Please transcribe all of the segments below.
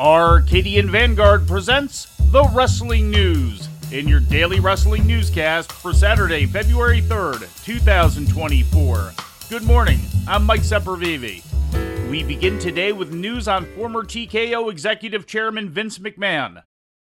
Arcadian Vanguard presents the Wrestling News in your daily wrestling newscast for Saturday, February 3rd, 2024. Good morning, I'm Mike Sempervive. We begin today with news on former TKO Executive Chairman Vince McMahon.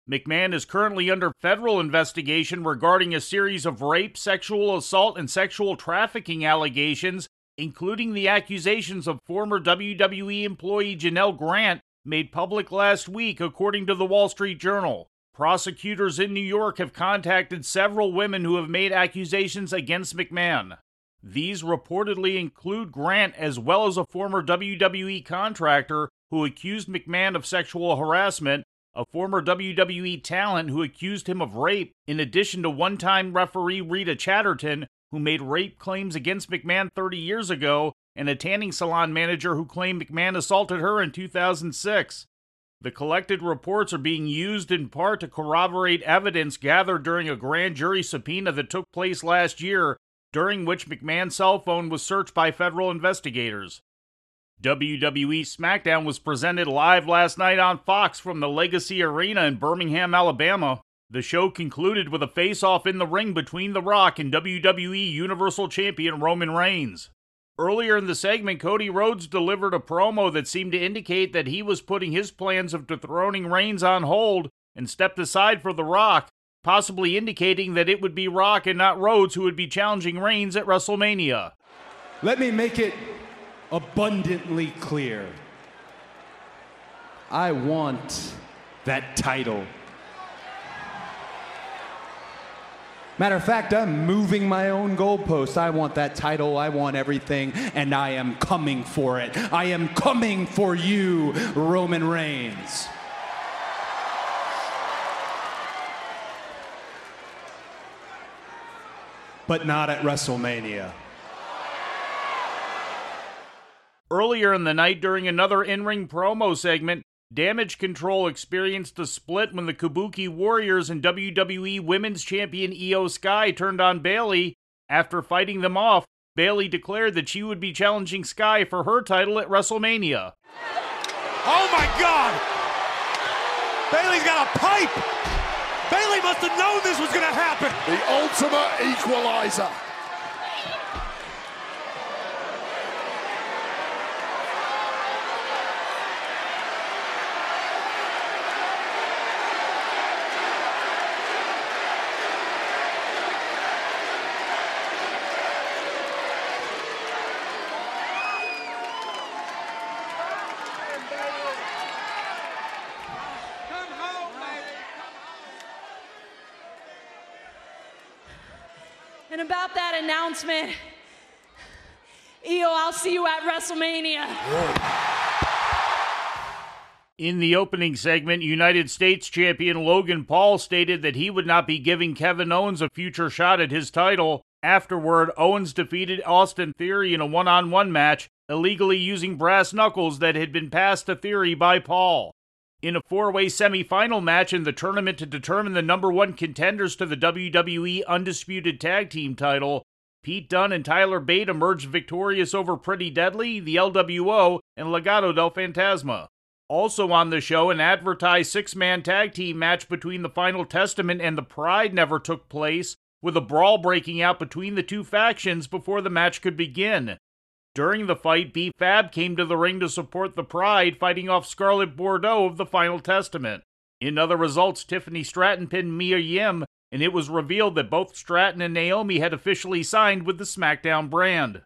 McMahon is currently under federal investigation regarding a series of rape, sexual assault, and sexual trafficking allegations, including the accusations of former WWE employee Janelle Grant made public last week, according to the Wall Street Journal. Prosecutors in New York have contacted several women who have made accusations against McMahon. These reportedly include Grant as well as a former WWE contractor who accused McMahon of sexual harassment, a former WWE talent who accused him of rape, in addition to one time referee Rita Chatterton, who made rape claims against McMahon 30 years ago, and a tanning salon manager who claimed McMahon assaulted her in 2006. The collected reports are being used in part to corroborate evidence gathered during a grand jury subpoena that took place last year, during which McMahon's cell phone was searched by federal investigators. WWE SmackDown was presented live last night on Fox from the Legacy Arena in Birmingham, Alabama. The show concluded with a face off in the ring between The Rock and WWE Universal Champion Roman Reigns. Earlier in the segment, Cody Rhodes delivered a promo that seemed to indicate that he was putting his plans of dethroning Reigns on hold and stepped aside for The Rock, possibly indicating that it would be Rock and not Rhodes who would be challenging Reigns at WrestleMania. Let me make it abundantly clear. I want that title. Matter of fact, I'm moving my own goalpost. I want that title. I want everything, and I am coming for it. I am coming for you, Roman Reigns. But not at WrestleMania. Earlier in the night, during another in ring promo segment, Damage Control experienced a split when the Kabuki Warriors and WWE Women's Champion Iyo Sky turned on Bayley. After fighting them off, Bayley declared that she would be challenging Sky for her title at WrestleMania. Oh my God! Bayley's got a pipe! Bayley must have known this was gonna happen! The ultimate equalizer. And about that announcement, Iyo, I'll see you at WrestleMania. In the opening segment, United States champion Logan Paul stated that he would not be giving Kevin Owens a future shot at his title. Afterward, Owens defeated Austin Theory in a one on one match, illegally using brass knuckles that had been passed to Theory by Paul. In a four way semifinal match in the tournament to determine the number one contenders to the WWE Undisputed Tag Team title, Pete Dunne and Tyler Bate emerged victorious over Pretty Deadly, the LWO, and Legado del Fantasma. Also on the show, an advertised six man tag team match between the Final Testament and the Pride never took place, with a brawl breaking out between the two factions before the match could begin. During the fight, B Fab came to the ring to support the Pride, fighting off Scarlett Bordeaux of the Final Testament. In other results, Tiffany Stratton pinned Mia Yim, and it was revealed that both Stratton and Naomi had officially signed with the SmackDown brand.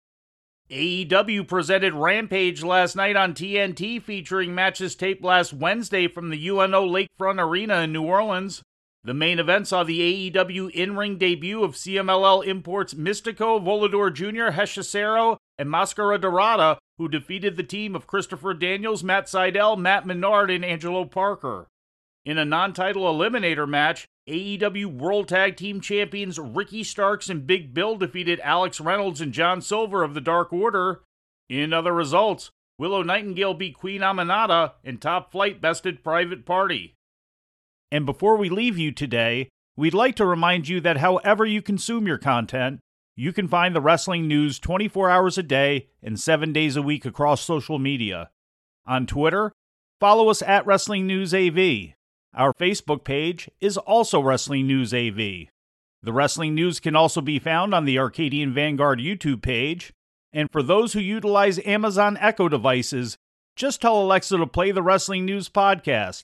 AEW presented Rampage last night on TNT, featuring matches taped last Wednesday from the UNO Lakefront Arena in New Orleans. The main event saw the AEW in ring debut of CMLL Imports Místico, Volador Jr., Hechicero, and Mascara Dorada, who defeated the team of Christopher Daniels, Matt Sydal, Matt Menard, and Angelo Parker. In a non title eliminator match, AEW World Tag Team Champions Ricky Starks and Big Bill defeated Alex Reynolds and John Silver of the Dark Order. In other results, Willow Nightingale beat Queen Aminata, and Top Flight bested Private Party. And before we leave you today, we'd like to remind you that however you consume your content, you can find the wrestling news 24 hours a day and 7 days a week across social media. On Twitter, follow us at Wrestling News AV. Our Facebook page is also Wrestling News AV. The Wrestling News can also be found on the Arcadian Vanguard YouTube page. And for those who utilize Amazon Echo devices, just tell Alexa to play the Wrestling News podcast.